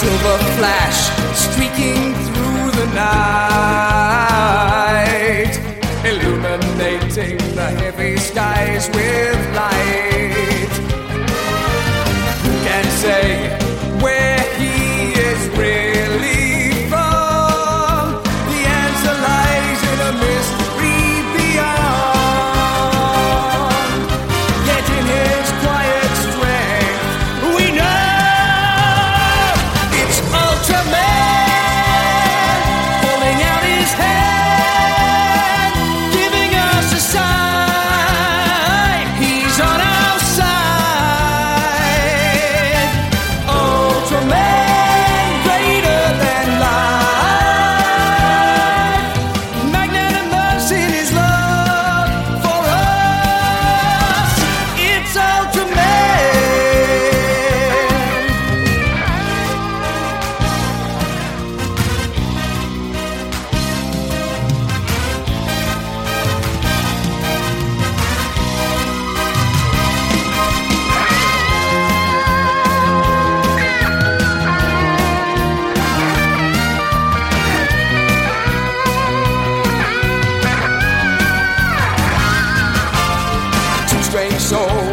silver flash streaking through the night, illuminating the heavy skies with light. Who can say? soul.